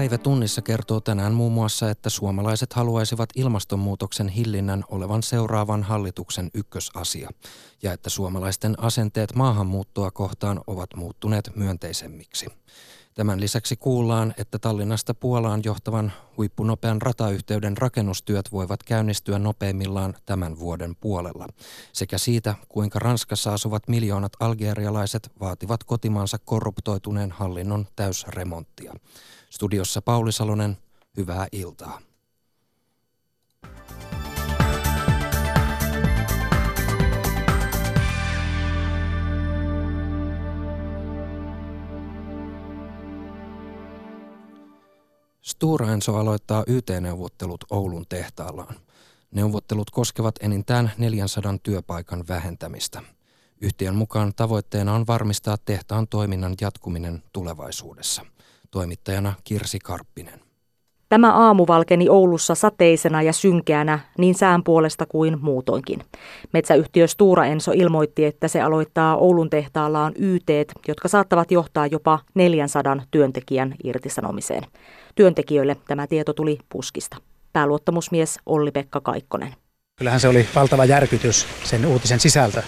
Päivä tunnissa kertoo tänään muun muassa, että suomalaiset haluaisivat ilmastonmuutoksen hillinnän olevan seuraavan hallituksen ykkösasia ja että suomalaisten asenteet maahanmuuttoa kohtaan ovat muuttuneet myönteisemmiksi. Tämän lisäksi kuullaan, että Tallinnasta Puolaan johtavan huippunopean ratayhteyden rakennustyöt voivat käynnistyä nopeimmillaan tämän vuoden puolella. Sekä siitä, kuinka Ranskassa asuvat miljoonat algerialaiset vaativat kotimaansa korruptoituneen hallinnon täysremonttia. Studiossa Pauli Salonen, hyvää iltaa. Stora Enso aloittaa YT-neuvottelut Oulun tehtaallaan. Neuvottelut koskevat enintään 400 työpaikan vähentämistä. Yhtiön mukaan tavoitteena on varmistaa tehtaan toiminnan jatkuminen tulevaisuudessa. Toimittajana Kirsi Karppinen. Tämä aamu valkeni Oulussa sateisena ja synkeänä niin sään puolesta kuin muutoinkin. Metsäyhtiö Stura Enso ilmoitti, että se aloittaa Oulun tehtaallaan YT, jotka saattavat johtaa jopa 400 työntekijän irtisanomiseen. Työntekijöille tämä tieto tuli puskista. Pääluottamusmies Olli-Pekka Kaikkonen. Kyllähän se oli valtava järkytys sen uutisen sisältö,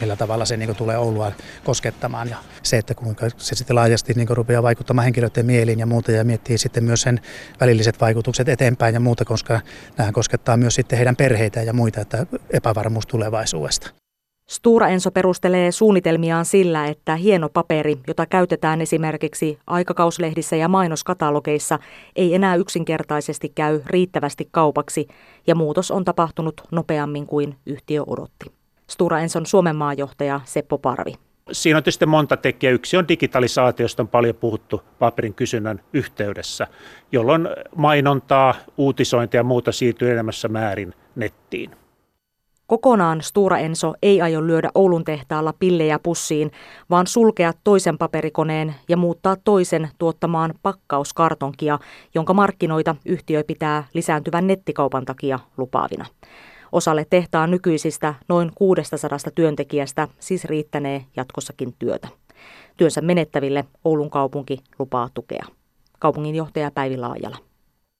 millä tavalla se niin tulee Oulua koskettamaan ja se, että kuinka se sitten laajasti niin rupeaa vaikuttamaan henkilöiden mieliin ja muuta ja miettii sitten myös sen välilliset vaikutukset eteenpäin ja muuta, koska nämä koskettaa myös sitten heidän perheitä ja muita, että epävarmuus tulevaisuudesta. Stura Enso perustelee suunnitelmiaan sillä, että hieno paperi, jota käytetään esimerkiksi aikakauslehdissä ja mainoskatalogeissa, ei enää yksinkertaisesti käy riittävästi kaupaksi ja muutos on tapahtunut nopeammin kuin yhtiö odotti. Stura Enson Suomen maajohtaja Seppo Parvi. Siinä on tietysti monta tekijää. Yksi on digitalisaatiosta on paljon puhuttu paperin kysynnän yhteydessä, jolloin mainontaa, uutisointia ja muuta siirtyy enemmässä määrin nettiin. Kokonaan Stura Enso ei aio lyödä Oulun tehtaalla pillejä pussiin, vaan sulkea toisen paperikoneen ja muuttaa toisen tuottamaan pakkauskartonkia, jonka markkinoita yhtiö pitää lisääntyvän nettikaupan takia lupaavina. Osalle tehtaan nykyisistä noin 600 työntekijästä siis riittänee jatkossakin työtä. Työnsä menettäville Oulun kaupunki lupaa tukea. Kaupunginjohtaja Päivi Laajala.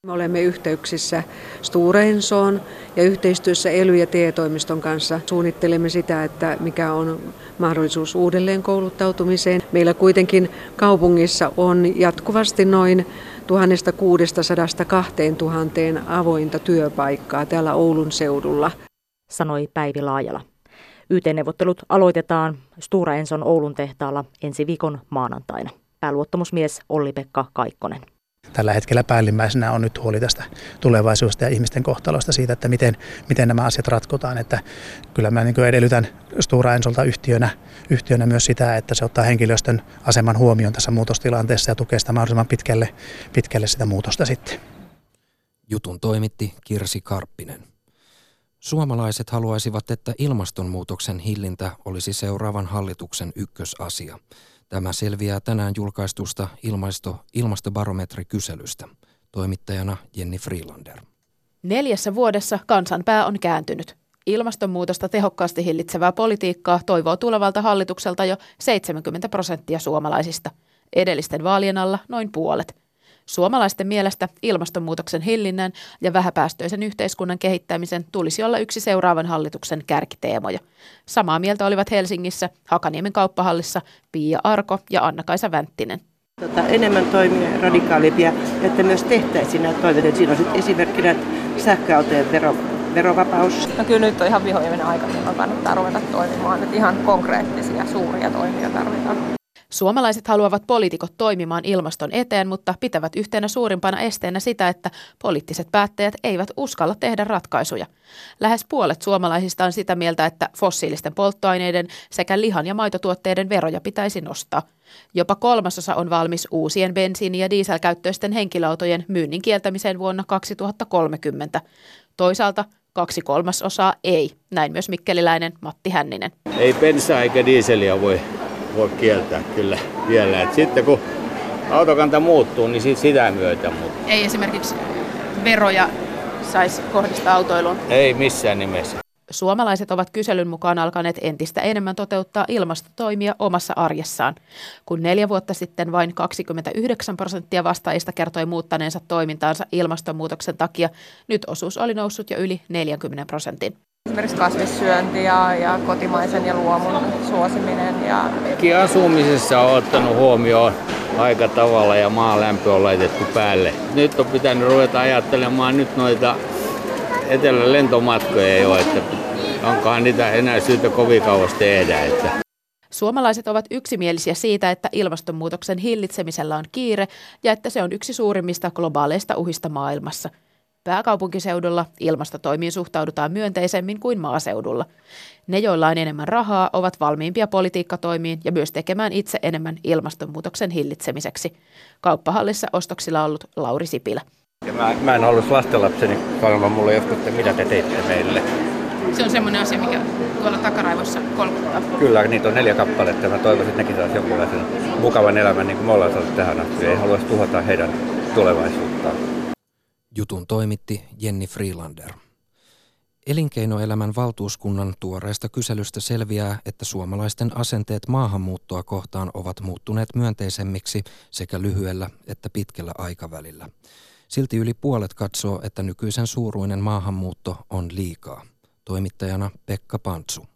Me olemme yhteyksissä Sturensoon ja yhteistyössä ely- ja TE-toimiston kanssa suunnittelemme sitä, että mikä on mahdollisuus uudelleen kouluttautumiseen. Meillä kuitenkin kaupungissa on jatkuvasti noin 1600-2000 avointa työpaikkaa täällä Oulun seudulla. Sanoi Päivi Laajala. YT-neuvottelut aloitetaan Stura Enson Oulun tehtaalla ensi viikon maanantaina. Pääluottamusmies Olli-Pekka Kaikkonen tällä hetkellä päällimmäisenä on nyt huoli tästä tulevaisuudesta ja ihmisten kohtalosta siitä, että miten, miten nämä asiat ratkotaan. Että kyllä mä niin edellytän Stura Ensolta yhtiönä, yhtiönä myös sitä, että se ottaa henkilöstön aseman huomioon tässä muutostilanteessa ja tukee sitä mahdollisimman pitkälle, pitkälle sitä muutosta sitten. Jutun toimitti Kirsi Karppinen. Suomalaiset haluaisivat, että ilmastonmuutoksen hillintä olisi seuraavan hallituksen ykkösasia. Tämä selviää tänään julkaistusta ilmasto, ilmastobarometrikyselystä. Toimittajana Jenni Freelander. Neljässä vuodessa kansanpää on kääntynyt. Ilmastonmuutosta tehokkaasti hillitsevää politiikkaa toivoo tulevalta hallitukselta jo 70 prosenttia suomalaisista. Edellisten vaalien alla noin puolet – Suomalaisten mielestä ilmastonmuutoksen hillinnän ja vähäpäästöisen yhteiskunnan kehittämisen tulisi olla yksi seuraavan hallituksen kärkiteemoja. Samaa mieltä olivat Helsingissä, Hakaniemen kauppahallissa Pia Arko ja Anna-Kaisa Vänttinen. Tota, enemmän toimia radikaalimpia, että myös tehtäisiin näitä toiveita. Siinä on esimerkkinä sähköautojen vero, verovapaus. No kyllä nyt on ihan vihoiminen aika, jolloin kannattaa ruveta toimimaan. Että ihan konkreettisia suuria toimia tarvitaan. Suomalaiset haluavat poliitikot toimimaan ilmaston eteen, mutta pitävät yhtenä suurimpana esteenä sitä, että poliittiset päättäjät eivät uskalla tehdä ratkaisuja. Lähes puolet suomalaisista on sitä mieltä, että fossiilisten polttoaineiden sekä lihan- ja maitotuotteiden veroja pitäisi nostaa. Jopa kolmasosa on valmis uusien bensiini- ja dieselkäyttöisten henkilöautojen myynnin kieltämiseen vuonna 2030. Toisaalta kaksi kolmasosaa ei, näin myös mikkeliläinen Matti Hänninen. Ei bensaa eikä dieseliä voi voi kieltää kyllä vielä. Et sitten kun autokanta muuttuu, niin sit sitä myötä. Mutta... Ei esimerkiksi veroja saisi kohdistaa autoiluun? Ei missään nimessä. Suomalaiset ovat kyselyn mukaan alkaneet entistä enemmän toteuttaa ilmastotoimia omassa arjessaan. Kun neljä vuotta sitten vain 29 prosenttia vastaajista kertoi muuttaneensa toimintaansa ilmastonmuutoksen takia, nyt osuus oli noussut jo yli 40 prosentin. Esimerkiksi kasvissyönti ja, ja kotimaisen ja luomun suosiminen. Ja... Asumisessa on ottanut huomioon aika tavalla ja maan lämpö on laitettu päälle. Nyt on pitänyt ruveta ajattelemaan nyt noita etelän lentomatkoja ei ole, että onkohan niitä enää syytä kovin kauas tehdä. Että. Suomalaiset ovat yksimielisiä siitä, että ilmastonmuutoksen hillitsemisellä on kiire ja että se on yksi suurimmista globaaleista uhista maailmassa. Pääkaupunkiseudulla ilmastotoimiin suhtaudutaan myönteisemmin kuin maaseudulla. Ne, joilla on enemmän rahaa, ovat valmiimpia politiikkatoimiin ja myös tekemään itse enemmän ilmastonmuutoksen hillitsemiseksi. Kauppahallissa ostoksilla ollut Lauri Sipilä. Ja mä, mä en ollut lastenlapseni sanomaan mulle joskus, että mitä te teitte meille. Se on semmoinen asia, mikä tuolla takaraivossa kolkuttaa. Kyllä, niitä on neljä kappaletta. Mä toivoisin, että nekin saisi jonkinlaisen mukavan elämän, niin kuin me ollaan saatu tähän asti. Ei haluaisi tuhota heidän tulevaisuuttaan. Jutun toimitti Jenni Freelander. Elinkeinoelämän valtuuskunnan tuoreesta kyselystä selviää, että suomalaisten asenteet maahanmuuttoa kohtaan ovat muuttuneet myönteisemmiksi sekä lyhyellä että pitkällä aikavälillä. Silti yli puolet katsoo, että nykyisen suuruinen maahanmuutto on liikaa. Toimittajana Pekka Pantsu.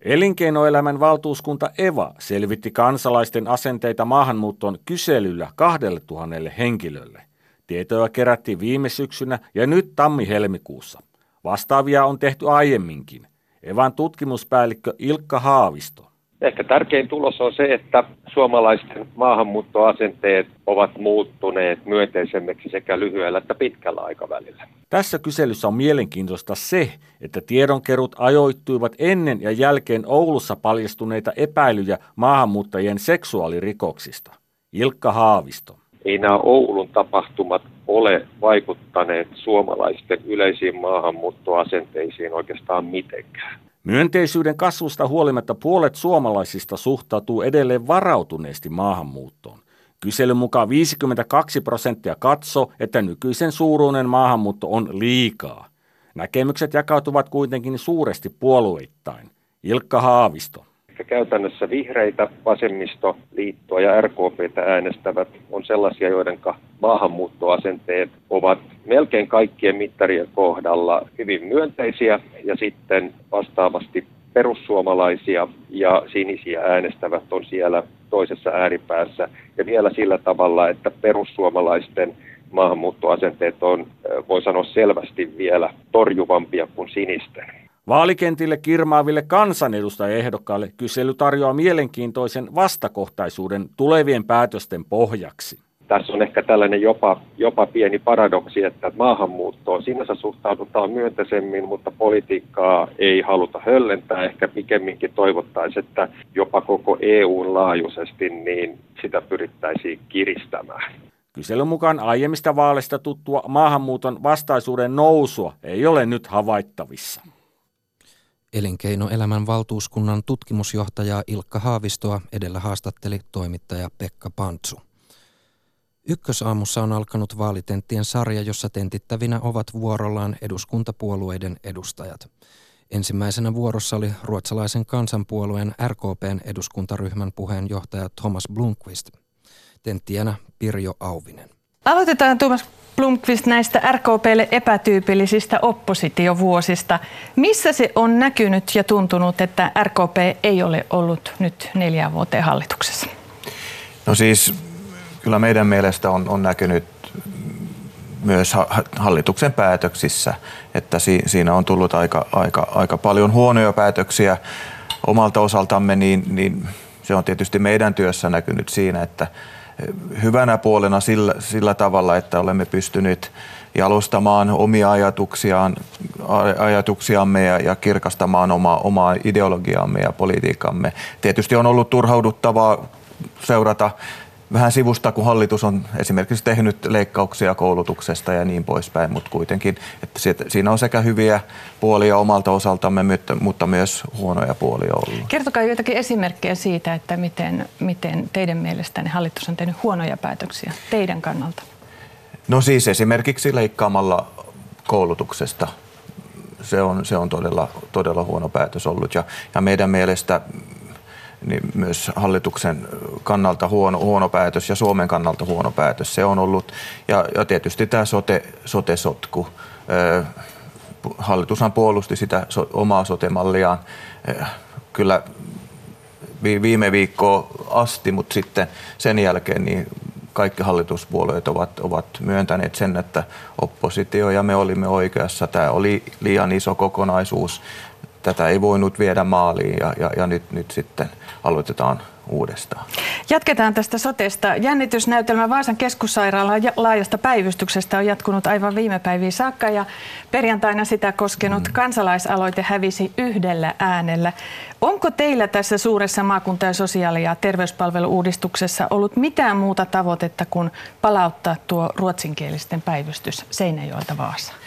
Elinkeinoelämän valtuuskunta EVA selvitti kansalaisten asenteita maahanmuuttoon kyselyllä 2000 henkilölle. Tietoja kerättiin viime syksynä ja nyt tammi-helmikuussa. Vastaavia on tehty aiemminkin. Evan tutkimuspäällikkö Ilkka Haavisto. Ehkä tärkein tulos on se, että suomalaisten maahanmuuttoasenteet ovat muuttuneet myönteisemmiksi sekä lyhyellä että pitkällä aikavälillä. Tässä kyselyssä on mielenkiintoista se, että tiedonkerut ajoittuivat ennen ja jälkeen Oulussa paljastuneita epäilyjä maahanmuuttajien seksuaalirikoksista. Ilkka Haavisto. Ei nämä Oulun tapahtumat ole vaikuttaneet suomalaisten yleisiin maahanmuuttoasenteisiin oikeastaan mitenkään. Myönteisyyden kasvusta huolimatta puolet suomalaisista suhtautuu edelleen varautuneesti maahanmuuttoon. Kyselyn mukaan 52 prosenttia katsoo, että nykyisen suuruinen maahanmuutto on liikaa. Näkemykset jakautuvat kuitenkin suuresti puolueittain. Ilkka Haavisto. Käytännössä vihreitä, vasemmistoliittoa ja RKPtä äänestävät on sellaisia, joiden maahanmuuttoasenteet ovat melkein kaikkien mittarien kohdalla hyvin myönteisiä ja sitten vastaavasti perussuomalaisia ja sinisiä äänestävät on siellä toisessa ääripäässä ja vielä sillä tavalla, että perussuomalaisten maahanmuuttoasenteet on, voi sanoa selvästi vielä torjuvampia kuin sinisten. Vaalikentille kirmaaville kansanedustajaehdokkaille kysely tarjoaa mielenkiintoisen vastakohtaisuuden tulevien päätösten pohjaksi. Tässä on ehkä tällainen jopa, jopa pieni paradoksi, että maahanmuuttoon sinänsä suhtaudutaan myönteisemmin, mutta politiikkaa ei haluta höllentää. Ehkä pikemminkin toivottaisiin, että jopa koko EUn laajuisesti niin sitä pyrittäisiin kiristämään. Kyselyn mukaan aiemmista vaaleista tuttua maahanmuuton vastaisuuden nousua ei ole nyt havaittavissa. Elinkeinoelämän valtuuskunnan tutkimusjohtaja Ilkka Haavistoa edellä haastatteli toimittaja Pekka Pantsu. Ykkösaamussa on alkanut vaalitenttien sarja, jossa tentittävinä ovat vuorollaan eduskuntapuolueiden edustajat. Ensimmäisenä vuorossa oli ruotsalaisen kansanpuolueen RKPn eduskuntaryhmän puheenjohtaja Thomas Blomqvist. Tenttijänä Pirjo Auvinen. Aloitetaan Thomas Blomqvist näistä RKPlle epätyypillisistä oppositiovuosista. Missä se on näkynyt ja tuntunut, että RKP ei ole ollut nyt neljä vuoteen hallituksessa? No siis kyllä meidän mielestä on, on näkynyt myös hallituksen päätöksissä, että si, siinä on tullut aika, aika, aika paljon huonoja päätöksiä omalta osaltamme, niin, niin se on tietysti meidän työssä näkynyt siinä, että hyvänä puolena sillä, sillä tavalla, että olemme pystyneet jalostamaan omia ajatuksiaan, ajatuksiamme ja, ja kirkastamaan oma, omaa ideologiaamme ja politiikkamme. Tietysti on ollut turhauduttavaa seurata vähän sivusta, kun hallitus on esimerkiksi tehnyt leikkauksia koulutuksesta ja niin poispäin, mutta kuitenkin, että siinä on sekä hyviä puolia omalta osaltamme, mutta myös huonoja puolia ollut. Kertokaa joitakin esimerkkejä siitä, että miten, miten teidän mielestänne hallitus on tehnyt huonoja päätöksiä teidän kannalta. No siis esimerkiksi leikkaamalla koulutuksesta se on, se on todella, todella huono päätös ollut. Ja, ja meidän mielestä niin myös hallituksen kannalta huono, huono päätös ja Suomen kannalta huono päätös se on ollut. Ja, ja tietysti tämä sote, sote-sotku. Hallitushan puolusti sitä omaa sotemalliaan kyllä viime viikkoa asti, mutta sitten sen jälkeen niin kaikki hallituspuolueet ovat, ovat myöntäneet sen, että oppositio ja me olimme oikeassa. Tämä oli liian iso kokonaisuus. Tätä ei voinut viedä maaliin ja, ja, ja nyt, nyt sitten aloitetaan uudestaan. Jatketaan tästä sotesta. Jännitysnäytelmä Vaasan keskussairaalan laajasta päivystyksestä on jatkunut aivan viime päiviin saakka ja perjantaina sitä koskenut mm. kansalaisaloite hävisi yhdellä äänellä. Onko teillä tässä suuressa maakunta- ja sosiaali- ja terveyspalveluudistuksessa ollut mitään muuta tavoitetta kuin palauttaa tuo ruotsinkielisten päivystys Seinäjoelta Vaasaan?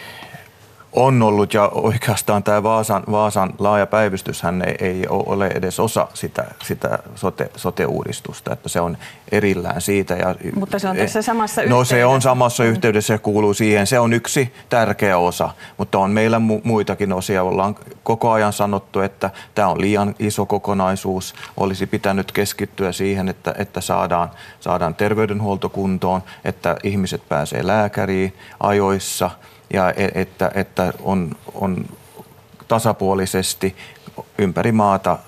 On ollut ja oikeastaan tämä Vaasan, Vaasan laaja päivystyshän ei, ei ole edes osa sitä, sitä sote, sote-uudistusta, että se on erillään siitä. Ja, mutta se on tässä samassa yhteydessä. No se on samassa mm. yhteydessä ja kuuluu siihen. Se on yksi tärkeä osa, mutta on meillä mu- muitakin osia. Ollaan koko ajan sanottu, että tämä on liian iso kokonaisuus. Olisi pitänyt keskittyä siihen, että, että saadaan, saadaan terveydenhuolto kuntoon, että ihmiset pääsee lääkäriin ajoissa – ja e, että, että on, on tasapuolisesti ympäri maata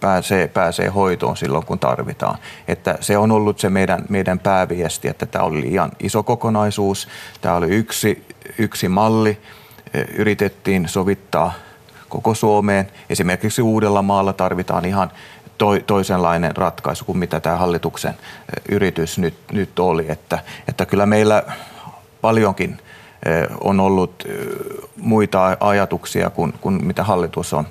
pääsee, pääsee hoitoon silloin, kun tarvitaan. Että se on ollut se meidän, meidän pääviesti, että tämä oli liian iso kokonaisuus. Tämä oli yksi, yksi malli. E, yritettiin sovittaa koko Suomeen. Esimerkiksi Uudella maalla tarvitaan ihan to, toisenlainen ratkaisu kuin mitä tämä hallituksen e, yritys nyt, nyt oli. Että, että kyllä meillä paljonkin on ollut muita ajatuksia kuin, kuin mitä hallitus on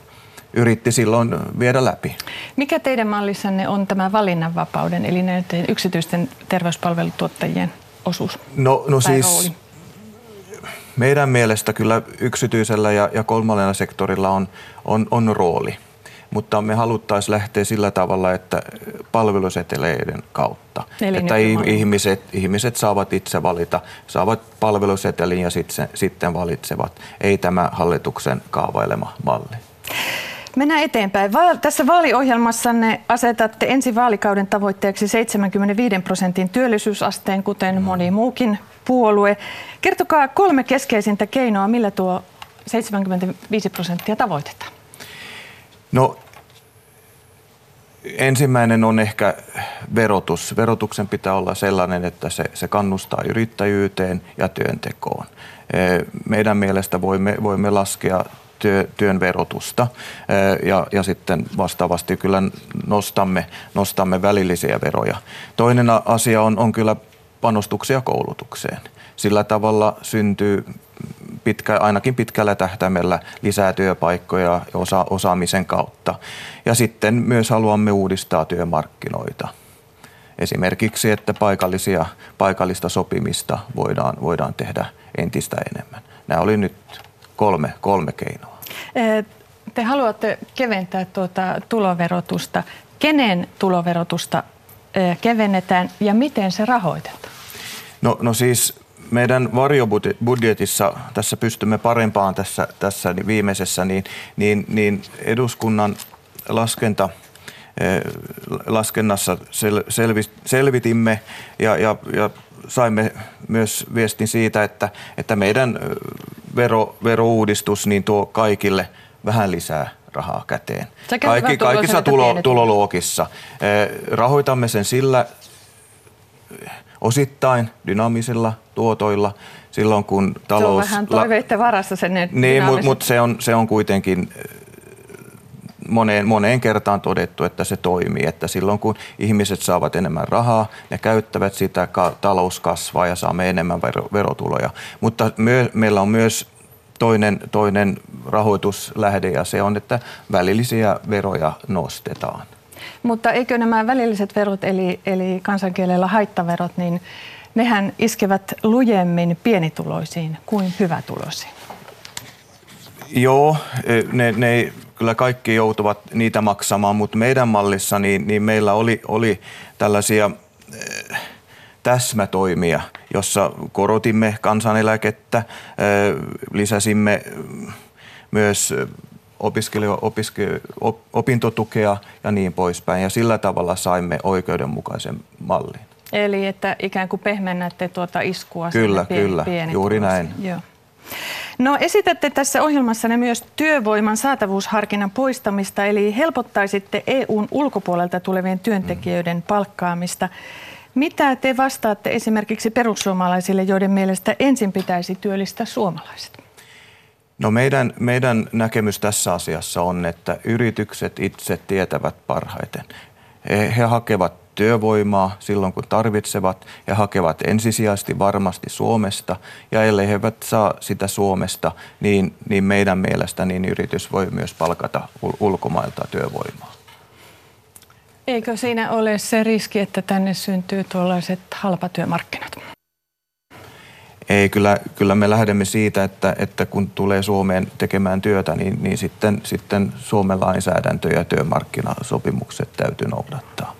yritti silloin viedä läpi. Mikä teidän mallissanne on tämä valinnanvapauden, eli näiden yksityisten terveyspalvelutuottajien osuus? No, no siis rooli? meidän mielestä kyllä yksityisellä ja, ja kolmannella sektorilla on, on, on rooli mutta me haluttaisiin lähteä sillä tavalla, että palveluseteleiden kautta. Eli että ihmiset, ihmiset saavat itse valita, saavat palvelusetelin ja sitten, sitten valitsevat. Ei tämä hallituksen kaavailema malli. Mennään eteenpäin. Va- tässä vaaliohjelmassanne asetatte ensi vaalikauden tavoitteeksi 75 prosentin työllisyysasteen, kuten moni muukin puolue. Kertokaa kolme keskeisintä keinoa, millä tuo 75 prosenttia tavoitetaan. No ensimmäinen on ehkä verotus. Verotuksen pitää olla sellainen, että se, se kannustaa yrittäjyyteen ja työntekoon. E, meidän mielestä voimme, voimme laskea työ, työn verotusta e, ja, ja sitten vastaavasti kyllä nostamme, nostamme välillisiä veroja. Toinen asia on, on kyllä panostuksia koulutukseen. Sillä tavalla syntyy pitkä, ainakin pitkällä tähtäimellä lisää työpaikkoja osa, osaamisen kautta. Ja sitten myös haluamme uudistaa työmarkkinoita. Esimerkiksi, että paikallisia, paikallista sopimista voidaan, voidaan tehdä entistä enemmän. Nämä oli nyt kolme, kolme keinoa. Te haluatte keventää tuota tuloverotusta. Kenen tuloverotusta kevennetään ja miten se rahoitetaan? No, no siis meidän varjobudjetissa, tässä pystymme parempaan tässä, tässä viimeisessä, niin, niin, niin eduskunnan laskenta eh, laskennassa sel, selvi, selvitimme ja, ja, ja saimme myös viestin siitä, että, että meidän eh, vero, verouudistus niin tuo kaikille vähän lisää rahaa käteen. Kaikki, kaikissa tulo, tuloluokissa. Eh, rahoitamme sen sillä osittain dynaamisilla tuotoilla silloin, kun talous... Se on vähän toiveiden varassa sen Niin, mutta mut se, on, se on kuitenkin äh, moneen, moneen kertaan todettu, että se toimii. Että silloin kun ihmiset saavat enemmän rahaa, ne käyttävät sitä, talous kasvaa ja saamme enemmän verotuloja. Mutta myö, meillä on myös toinen, toinen rahoituslähde ja se on, että välillisiä veroja nostetaan. Mutta eikö nämä välilliset verot, eli, eli kansankielellä haittaverot, niin nehän iskevät lujemmin pienituloisiin kuin hyvätuloisiin? Joo, e, ne, ne kyllä kaikki joutuvat niitä maksamaan, mutta meidän mallissa niin, niin meillä oli, oli tällaisia äh, täsmätoimia, jossa korotimme kansaneläkettä, äh, lisäsimme myös opiskelija, opiske, op, opintotukea ja niin poispäin. Ja sillä tavalla saimme oikeudenmukaisen mallin. Eli että ikään kuin pehmennätte tuota iskua Kyllä, pien, kyllä, juuri näin. Joo. No esitätte tässä ohjelmassanne myös työvoiman saatavuusharkinnan poistamista, eli helpottaisitte EUn ulkopuolelta tulevien työntekijöiden palkkaamista. Mitä te vastaatte esimerkiksi perussuomalaisille, joiden mielestä ensin pitäisi työllistää suomalaiset? No meidän, meidän näkemys tässä asiassa on, että yritykset itse tietävät parhaiten. He, he hakevat työvoimaa silloin, kun tarvitsevat ja hakevat ensisijaisesti varmasti Suomesta. Ja ellei he eivät saa sitä Suomesta, niin, niin meidän mielestä niin yritys voi myös palkata ulkomailta työvoimaa. Eikö siinä ole se riski, että tänne syntyy tuollaiset halpatyömarkkinat? Ei, kyllä, kyllä me lähdemme siitä, että, että kun tulee Suomeen tekemään työtä, niin, niin sitten, sitten Suomen lainsäädäntö ja työmarkkinasopimukset täytyy noudattaa.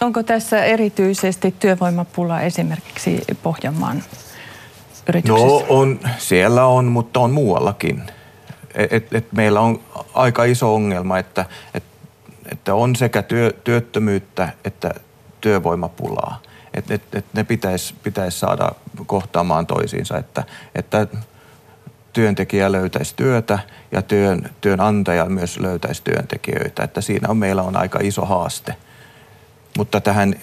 Onko tässä erityisesti työvoimapula esimerkiksi Pohjanmaan yrityksissä? No on, siellä on, mutta on muuallakin. Et, et meillä on aika iso ongelma, että, et, että on sekä työ, työttömyyttä että työvoimapulaa. Et, et, et ne pitäisi pitäis saada kohtaamaan toisiinsa, että, että työntekijä löytäisi työtä ja työn, työnantaja myös löytäisi työntekijöitä. Että siinä on, meillä on aika iso haaste – mutta tähän eh,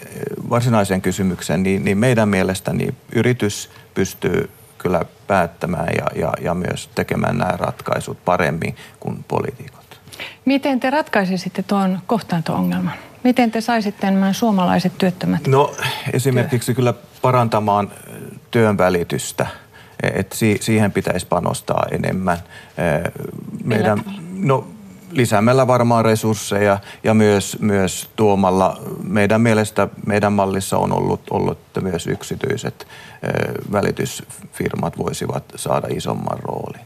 varsinaiseen kysymykseen, niin, niin meidän mielestä niin yritys pystyy kyllä päättämään ja, ja, ja myös tekemään nämä ratkaisut paremmin kuin poliitikot. Miten te ratkaisisitte tuon kohtaanto-ongelman? Miten te saisitte nämä suomalaiset työttömät? No esimerkiksi työ? kyllä parantamaan työn välitystä. Et si, siihen pitäisi panostaa enemmän. Eh, meidän, no, lisäämällä varmaan resursseja ja myös, myös tuomalla, meidän mielestä meidän mallissa on ollut, ollut että myös yksityiset välitysfirmat voisivat saada isomman roolin.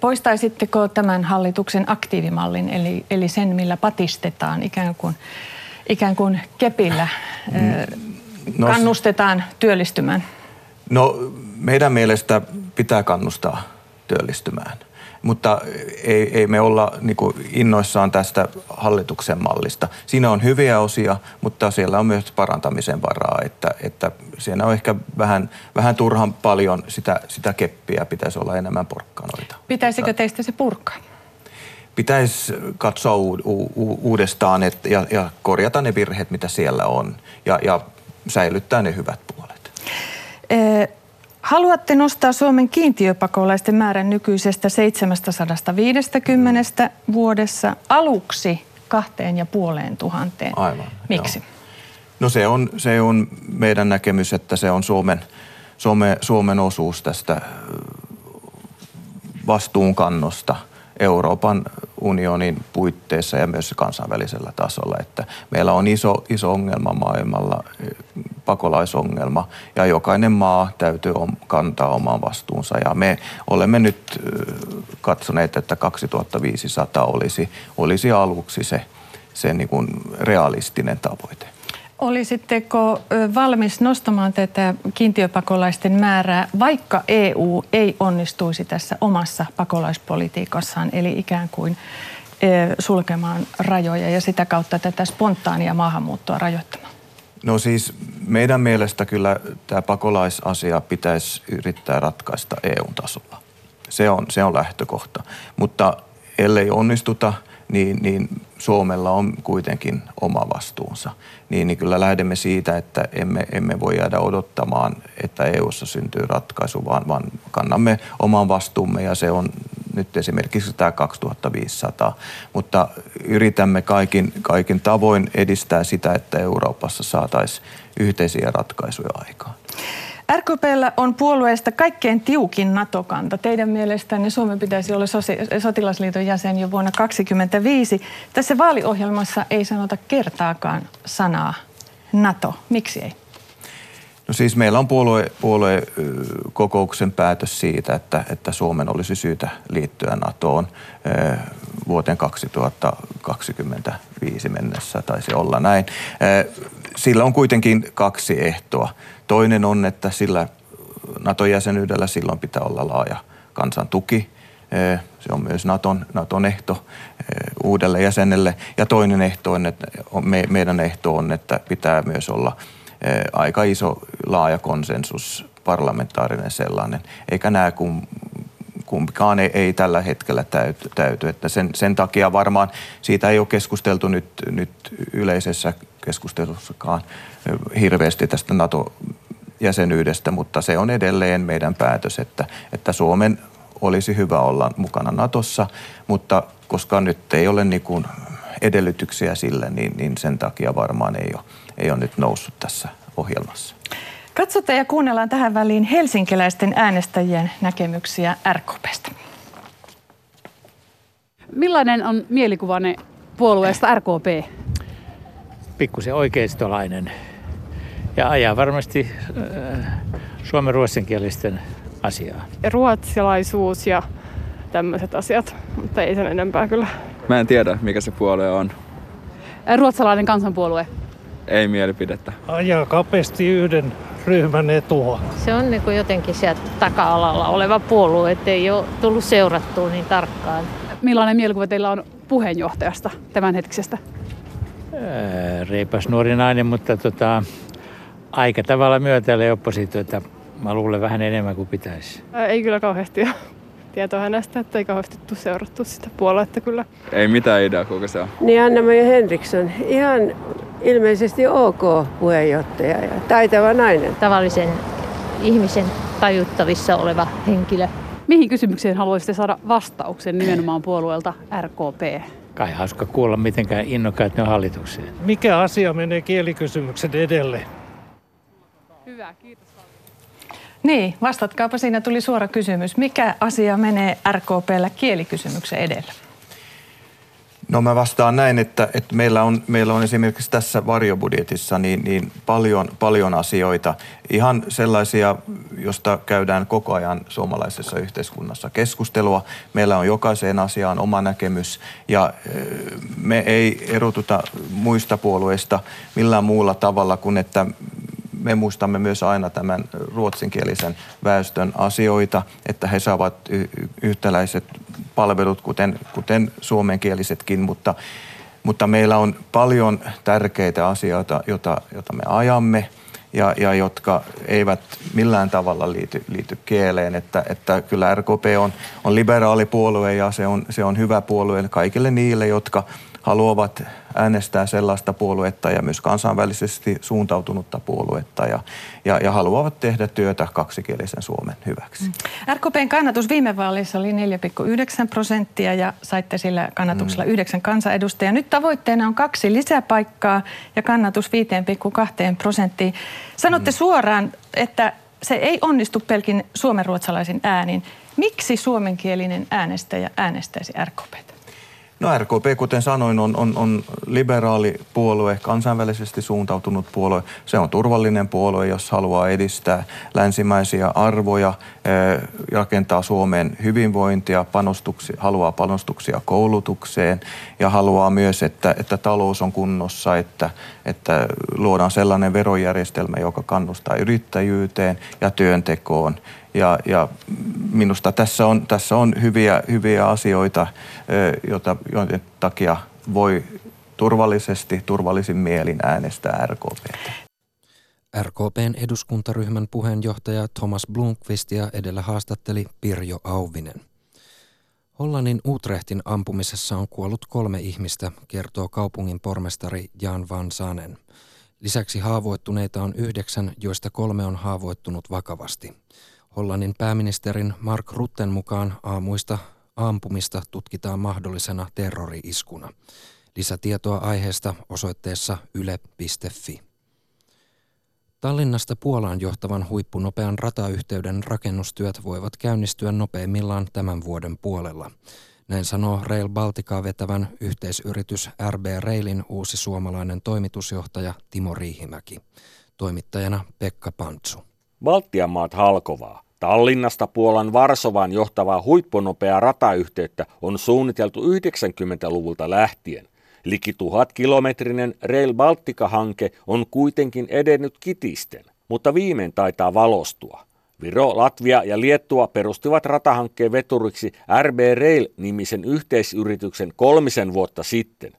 Poistaisitteko tämän hallituksen aktiivimallin, eli, eli sen, millä patistetaan ikään kuin, ikään kuin kepillä, mm. no, kannustetaan työllistymään? No meidän mielestä pitää kannustaa työllistymään – mutta ei, ei me olla niin kuin innoissaan tästä hallituksen mallista. Siinä on hyviä osia, mutta siellä on myös parantamisen varaa, että, että siinä on ehkä vähän, vähän turhan paljon sitä, sitä keppiä, pitäisi olla enemmän porkkanoita. Pitäisikö teistä se purkaa? Pitäisi katsoa u- u- uudestaan et, ja, ja korjata ne virheet, mitä siellä on, ja, ja säilyttää ne hyvät puolet. Haluatte nostaa Suomen kiintiöpakolaisten määrän nykyisestä 750 vuodessa aluksi kahteen ja puoleen tuhanteen. Aivan. Miksi? Joo. No se on, se on meidän näkemys, että se on Suomen, Suome, Suomen osuus tästä vastuunkannosta – Euroopan unionin puitteissa ja myös kansainvälisellä tasolla. Että meillä on iso, iso ongelma maailmalla, pakolaisongelma, ja jokainen maa täytyy kantaa oman vastuunsa. Ja me olemme nyt katsoneet, että 2500 olisi, olisi aluksi se, se niin kuin realistinen tavoite. Olisitteko valmis nostamaan tätä kiintiöpakolaisten määrää, vaikka EU ei onnistuisi tässä omassa pakolaispolitiikassaan, eli ikään kuin sulkemaan rajoja ja sitä kautta tätä spontaania maahanmuuttoa rajoittamaan? No siis meidän mielestä kyllä tämä pakolaisasia pitäisi yrittää ratkaista EU-tasolla. Se on, se on lähtökohta. Mutta ellei onnistuta, niin, niin Suomella on kuitenkin oma vastuunsa, niin, niin kyllä lähdemme siitä, että emme, emme voi jäädä odottamaan, että EU:ssa syntyy ratkaisu, vaan, vaan kannamme oman vastuumme ja se on nyt esimerkiksi tämä 2500, mutta yritämme kaikin, kaikin tavoin edistää sitä, että Euroopassa saataisiin yhteisiä ratkaisuja aikaan. RKPllä on puolueesta kaikkein tiukin NATO-kanta. Teidän mielestänne Suomen pitäisi olla sotilasliiton jäsen jo vuonna 2025. Tässä vaaliohjelmassa ei sanota kertaakaan sanaa NATO. Miksi ei? No siis meillä on puolue, puoluekokouksen päätös siitä, että, että Suomen olisi syytä liittyä NATOon vuoteen 2025 mennessä, taisi olla näin. Sillä on kuitenkin kaksi ehtoa. Toinen on, että sillä NATO-jäsenyydellä silloin pitää olla laaja kansan tuki. Se on myös Naton, Naton ehto uudelle jäsenelle. Ja toinen ehto on, että meidän ehto on, että pitää myös olla aika iso laaja konsensus, parlamentaarinen sellainen. Eikä nämä kun kumpikaan ei, ei tällä hetkellä täyty. täyty. Että sen, sen takia varmaan siitä ei ole keskusteltu nyt, nyt yleisessä keskustelussakaan hirveästi tästä NATO-jäsenyydestä, mutta se on edelleen meidän päätös, että, että Suomen olisi hyvä olla mukana Natossa, mutta koska nyt ei ole niin kuin edellytyksiä sille, niin, niin sen takia varmaan ei ole, ei ole nyt noussut tässä ohjelmassa. Katsotaan ja kuunnellaan tähän väliin helsinkiläisten äänestäjien näkemyksiä RKPstä. Millainen on mielikuvanne puolueesta RKP? Pikkusen oikeistolainen ja ajaa varmasti äh, suomen ruotsinkielisten asiaa. Ruotsilaisuus ja tämmöiset asiat, mutta ei sen enempää kyllä. Mä en tiedä, mikä se puolue on. Ruotsalainen kansanpuolue. Ei mielipidettä. Ajaa kapeasti yhden ryhmän etua. Se on niin kuin jotenkin sieltä taka-alalla oleva puolue, ettei ole tullut seurattua niin tarkkaan. Millainen mielikuva teillä on puheenjohtajasta tämänhetkisestä? reipas nuori nainen, mutta tota, aika tavalla myötäilee oppositiota. Mä luulen vähän enemmän kuin pitäisi. Ei kyllä kauheasti ole tietoa hänestä, että ei kauheasti tule seurattu sitä puoluetta kyllä. Ei mitään idea, kuka se on. Niin Anna-Maja Henriksson, ihan ilmeisesti ok puheenjohtaja ja taitava nainen. Tavallisen ihmisen tajuttavissa oleva henkilö. Mihin kysymykseen haluaisitte saada vastauksen nimenomaan puolueelta RKP? Kai hauska kuulla, mitenkään innokkaat ne on hallitukseen. Mikä asia menee kielikysymyksen edelle? Hyvä, kiitos. Niin, vastatkaapa siinä tuli suora kysymys. Mikä asia menee RKPllä kielikysymyksen edellä? No mä vastaan näin, että, että meillä, on, meillä on esimerkiksi tässä varjobudjetissa niin, niin paljon, paljon asioita, ihan sellaisia, josta käydään koko ajan suomalaisessa yhteiskunnassa keskustelua. Meillä on jokaiseen asiaan oma näkemys ja me ei erotuta muista puolueista millään muulla tavalla kuin, että me muistamme myös aina tämän ruotsinkielisen väestön asioita, että he saavat yhtäläiset palvelut, kuten, kuten suomenkielisetkin, mutta, mutta meillä on paljon tärkeitä asioita, joita, joita me ajamme ja, ja jotka eivät millään tavalla liity, liity kieleen. Että, että kyllä RKP on, on liberaalipuolue ja se on, se on hyvä puolue kaikille niille, jotka haluavat äänestää sellaista puoluetta ja myös kansainvälisesti suuntautunutta puoluetta ja, ja, ja haluavat tehdä työtä kaksikielisen Suomen hyväksi. Mm. RKPn kannatus viime vaaleissa oli 4,9 prosenttia ja saitte sillä kannatuksella mm. yhdeksän kansanedustajaa. Nyt tavoitteena on kaksi lisäpaikkaa ja kannatus 5,2 prosenttiin. Sanotte mm. suoraan, että se ei onnistu pelkin suomenruotsalaisin äänin. Miksi suomenkielinen äänestäjä äänestäisi RKPtä? No RKP, kuten sanoin, on, on, on liberaali puolue, kansainvälisesti suuntautunut puolue. Se on turvallinen puolue, jos haluaa edistää länsimäisiä arvoja, eh, rakentaa Suomeen hyvinvointia, panostuksia, haluaa panostuksia koulutukseen ja haluaa myös, että, että talous on kunnossa, että, että luodaan sellainen verojärjestelmä, joka kannustaa yrittäjyyteen ja työntekoon ja, ja minusta tässä on, tässä on hyviä, hyviä asioita, joita, joiden takia voi turvallisesti, turvallisin mielin äänestää RKP. RKPn eduskuntaryhmän puheenjohtaja Thomas Blomqvistia edellä haastatteli Pirjo Auvinen. Hollannin Utrechtin ampumisessa on kuollut kolme ihmistä, kertoo kaupungin pormestari Jan Van Sanen. Lisäksi haavoittuneita on yhdeksän, joista kolme on haavoittunut vakavasti. Hollannin pääministerin Mark Rutten mukaan aamuista ampumista tutkitaan mahdollisena terrori-iskuna. Lisätietoa aiheesta osoitteessa yle.fi. Tallinnasta Puolaan johtavan huippunopean ratayhteyden rakennustyöt voivat käynnistyä nopeimmillaan tämän vuoden puolella. Näin sanoo Rail Balticaa vetävän yhteisyritys RB Railin uusi suomalainen toimitusjohtaja Timo Riihimäki. Toimittajana Pekka Pantsu. Baltian maat halkovaa. Tallinnasta Puolan Varsovaan johtavaa huippunopeaa ratayhteyttä on suunniteltu 90-luvulta lähtien. Liki tuhat kilometrinen Rail Baltica-hanke on kuitenkin edennyt kitisten, mutta viimein taitaa valostua. Viro, Latvia ja Liettua perustivat ratahankkeen veturiksi RB Rail-nimisen yhteisyrityksen kolmisen vuotta sitten.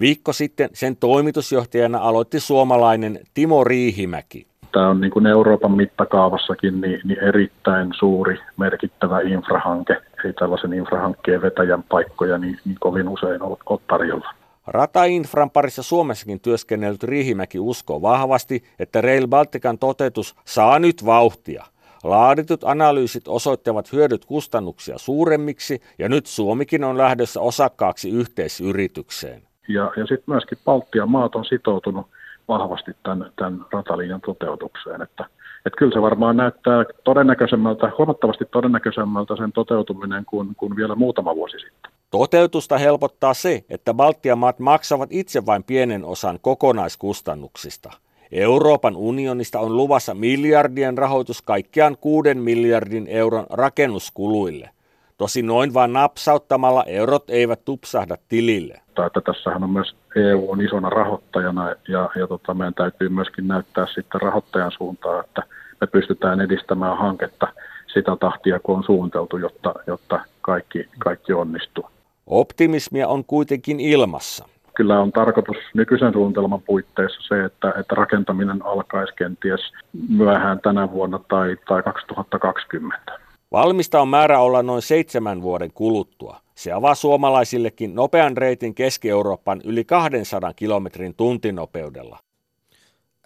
Viikko sitten sen toimitusjohtajana aloitti suomalainen Timo Riihimäki. Tämä on niin kuin Euroopan mittakaavassakin niin, niin erittäin suuri, merkittävä infrahanke. Ei tällaisen infrahankkeen vetäjän paikkoja niin, niin kovin usein ole, ole tarjolla. Ratainfran parissa Suomessakin työskennellyt Riihimäki uskoo vahvasti, että Rail Baltican toteutus saa nyt vauhtia. Laaditut analyysit osoittavat hyödyt kustannuksia suuremmiksi ja nyt Suomikin on lähdössä osakkaaksi yhteisyritykseen. Ja, ja sitten myöskin Baltian maat on sitoutunut vahvasti tämän, tämän ratalinjan toteutukseen. Että, että kyllä se varmaan näyttää todennäköisemmältä, huomattavasti todennäköisemmältä sen toteutuminen kuin, kuin vielä muutama vuosi sitten. Toteutusta helpottaa se, että Baltian maat maksavat itse vain pienen osan kokonaiskustannuksista. Euroopan unionista on luvassa miljardien rahoitus kaikkiaan kuuden miljardin euron rakennuskuluille. Tosi noin vain napsauttamalla eurot eivät tupsahda tilille. Että tässähän on myös EU on isona rahoittajana ja, ja tota, meidän täytyy myöskin näyttää sitten rahoittajan suuntaan, että me pystytään edistämään hanketta sitä tahtia, kun on suunniteltu, jotta, jotta kaikki, kaikki onnistuu. Optimismia on kuitenkin ilmassa. Kyllä on tarkoitus nykyisen suunnitelman puitteissa se, että, että rakentaminen alkaisi kenties myöhään tänä vuonna tai, tai 2020. Valmista on määrä olla noin seitsemän vuoden kuluttua. Se avaa suomalaisillekin nopean reitin Keski-Euroopan yli 200 kilometrin tuntinopeudella.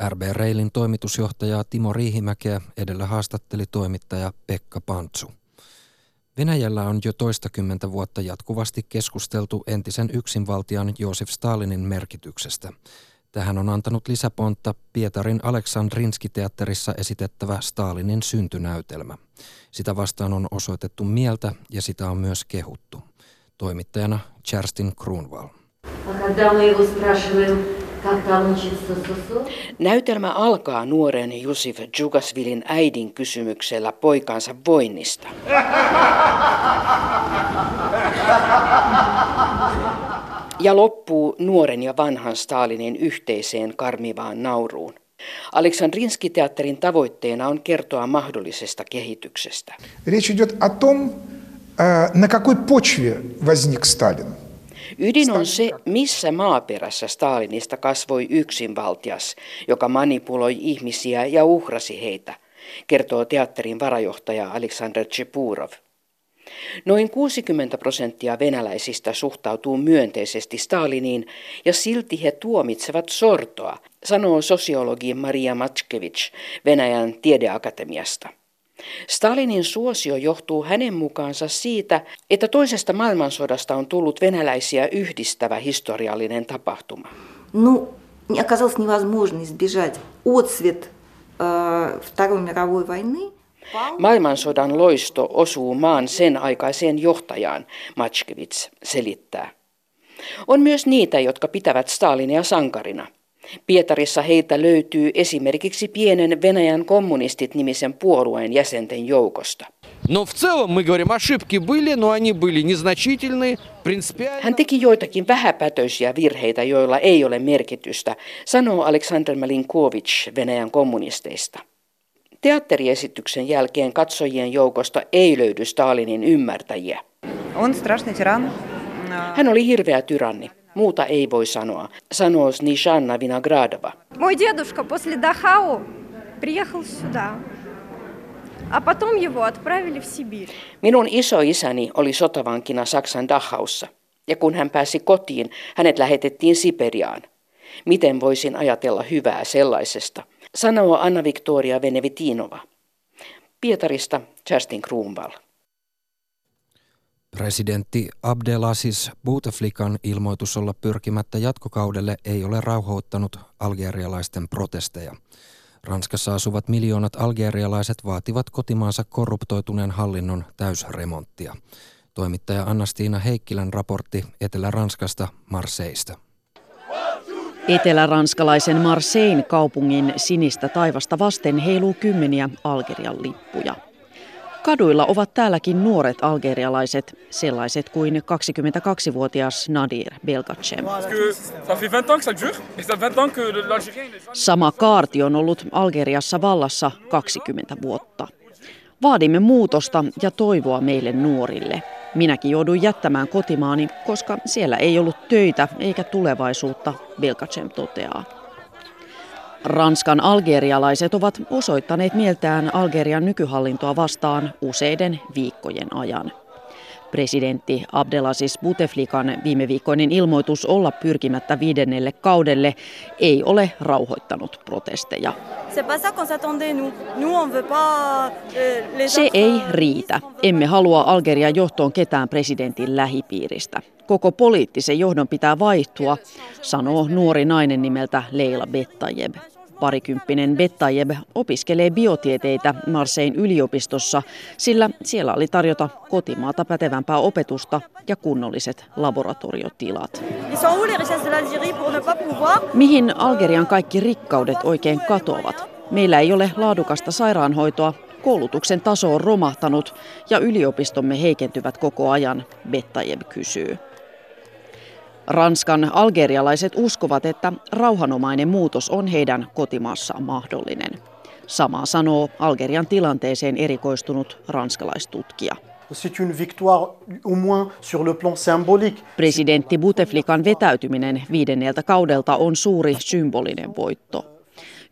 RB Railin toimitusjohtaja Timo Riihimäkeä edellä haastatteli toimittaja Pekka Pantsu. Venäjällä on jo toistakymmentä vuotta jatkuvasti keskusteltu entisen yksinvaltian Joosef Stalinin merkityksestä. Tähän on antanut lisäpontta Pietarin Aleksandrinski-teatterissa esitettävä Stalinin syntynäytelmä. Sitä vastaan on osoitettu mieltä ja sitä on myös kehuttu. Toimittajana Kerstin Kruunval. Näytelmä alkaa nuoren Jusif Jugasvilin äidin kysymyksellä poikansa voinnista. Ja loppuu nuoren ja vanhan Stalinin yhteiseen karmivaan nauruun. Aleksandrinski-teatterin tavoitteena on kertoa mahdollisesta kehityksestä. Речь идет о том, на какой почве возник Сталин. Ydin on se, missä maaperässä Stalinista kasvoi yksinvaltias, joka manipuloi ihmisiä ja uhrasi heitä, kertoo teatterin varajohtaja Aleksander Chepurov. Noin 60 prosenttia venäläisistä suhtautuu myönteisesti Staliniin ja silti he tuomitsevat sortoa, sanoo sosiologi Maria Matskevich Venäjän tiedeakatemiasta. Stalinin suosio johtuu hänen mukaansa siitä, että toisesta maailmansodasta on tullut venäläisiä yhdistävä historiallinen tapahtuma. Ну, оказалось невозможно избежать отцвет э, Второй мировой войны. Maailmansodan loisto osuu maan sen aikaiseen johtajaan, Matskevits selittää. On myös niitä, jotka pitävät Stalinia sankarina – Pietarissa heitä löytyy esimerkiksi pienen Venäjän kommunistit nimisen puolueen jäsenten joukosta. Но в целом мы говорим, ошибки были, но они были незначительные, принципиально. Hän teki joitakin vähäpätöisiä virheitä, joilla ei ole merkitystä, sanoo Aleksandr Malinkovich Venäjän kommunisteista. Teatteriesityksen jälkeen katsojien joukosta ei löydy Stalinin ymmärtäjiä. Он страшный тиран. Hän oli hirveä tyranni. Muuta ei voi sanoa, sanoo Snishanna Vinogradova. Мой дедушка после Дахау приехал сюда, а потом его отправили в Сибирь. Minun isoisäni oli sotavankina Saksan Dachaussa, ja kun hän pääsi kotiin, hänet lähetettiin Siperiaan. Miten voisin ajatella hyvää sellaisesta, Sanoo Anna-Viktoria Venevitinova. Pietarista Justin Kruunval. Presidentti Abdelaziz Bouteflikan ilmoitus olla pyrkimättä jatkokaudelle ei ole rauhoittanut algerialaisten protesteja. Ranskassa asuvat miljoonat algerialaiset vaativat kotimaansa korruptoituneen hallinnon täysremonttia. Toimittaja Anna-Stiina Heikkilän raportti Etelä-Ranskasta Marseista. Etelä-ranskalaisen Marseille kaupungin sinistä taivasta vasten heiluu kymmeniä Algerian lippuja. Kaduilla ovat täälläkin nuoret algerialaiset, sellaiset kuin 22-vuotias Nadir Belgacem. Sama kaarti on ollut Algeriassa vallassa 20 vuotta. Vaadimme muutosta ja toivoa meille nuorille. Minäkin jouduin jättämään kotimaani, koska siellä ei ollut töitä eikä tulevaisuutta, Belkacem toteaa. Ranskan algerialaiset ovat osoittaneet mieltään Algerian nykyhallintoa vastaan useiden viikkojen ajan. Presidentti Abdelaziz Bouteflikan viime viikkoinen ilmoitus olla pyrkimättä viidennelle kaudelle ei ole rauhoittanut protesteja. Se ei riitä. Emme halua Algerian johtoon ketään presidentin lähipiiristä. Koko poliittisen johdon pitää vaihtua, sanoo nuori nainen nimeltä Leila Bettayeb. Parikymppinen Bettayeb opiskelee biotieteitä Marsein yliopistossa, sillä siellä oli tarjota kotimaata pätevämpää opetusta ja kunnolliset laboratoriotilat. Mihin Algerian kaikki rikkaudet oikein katoavat? Meillä ei ole laadukasta sairaanhoitoa, koulutuksen taso on romahtanut ja yliopistomme heikentyvät koko ajan, Bettayeb kysyy. Ranskan algerialaiset uskovat, että rauhanomainen muutos on heidän kotimaassaan mahdollinen. Sama sanoo Algerian tilanteeseen erikoistunut ranskalaistutkija. Presidentti Bouteflikan vetäytyminen viidenneltä kaudelta on suuri symbolinen voitto.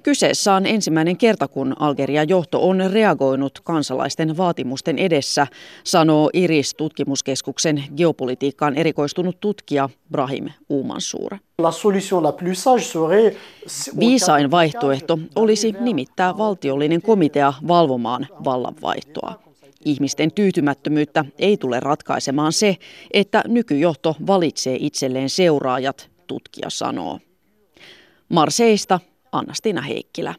Kyseessä on ensimmäinen kerta, kun Algerian johto on reagoinut kansalaisten vaatimusten edessä, sanoo IRIS-tutkimuskeskuksen geopolitiikkaan erikoistunut tutkija Brahim Uumansuur. Viisain vaihtoehto olisi nimittää valtiollinen komitea valvomaan vallanvaihtoa. Ihmisten tyytymättömyyttä ei tule ratkaisemaan se, että nykyjohto valitsee itselleen seuraajat, tutkija sanoo. Marseista Anna-Stina Heikkilä.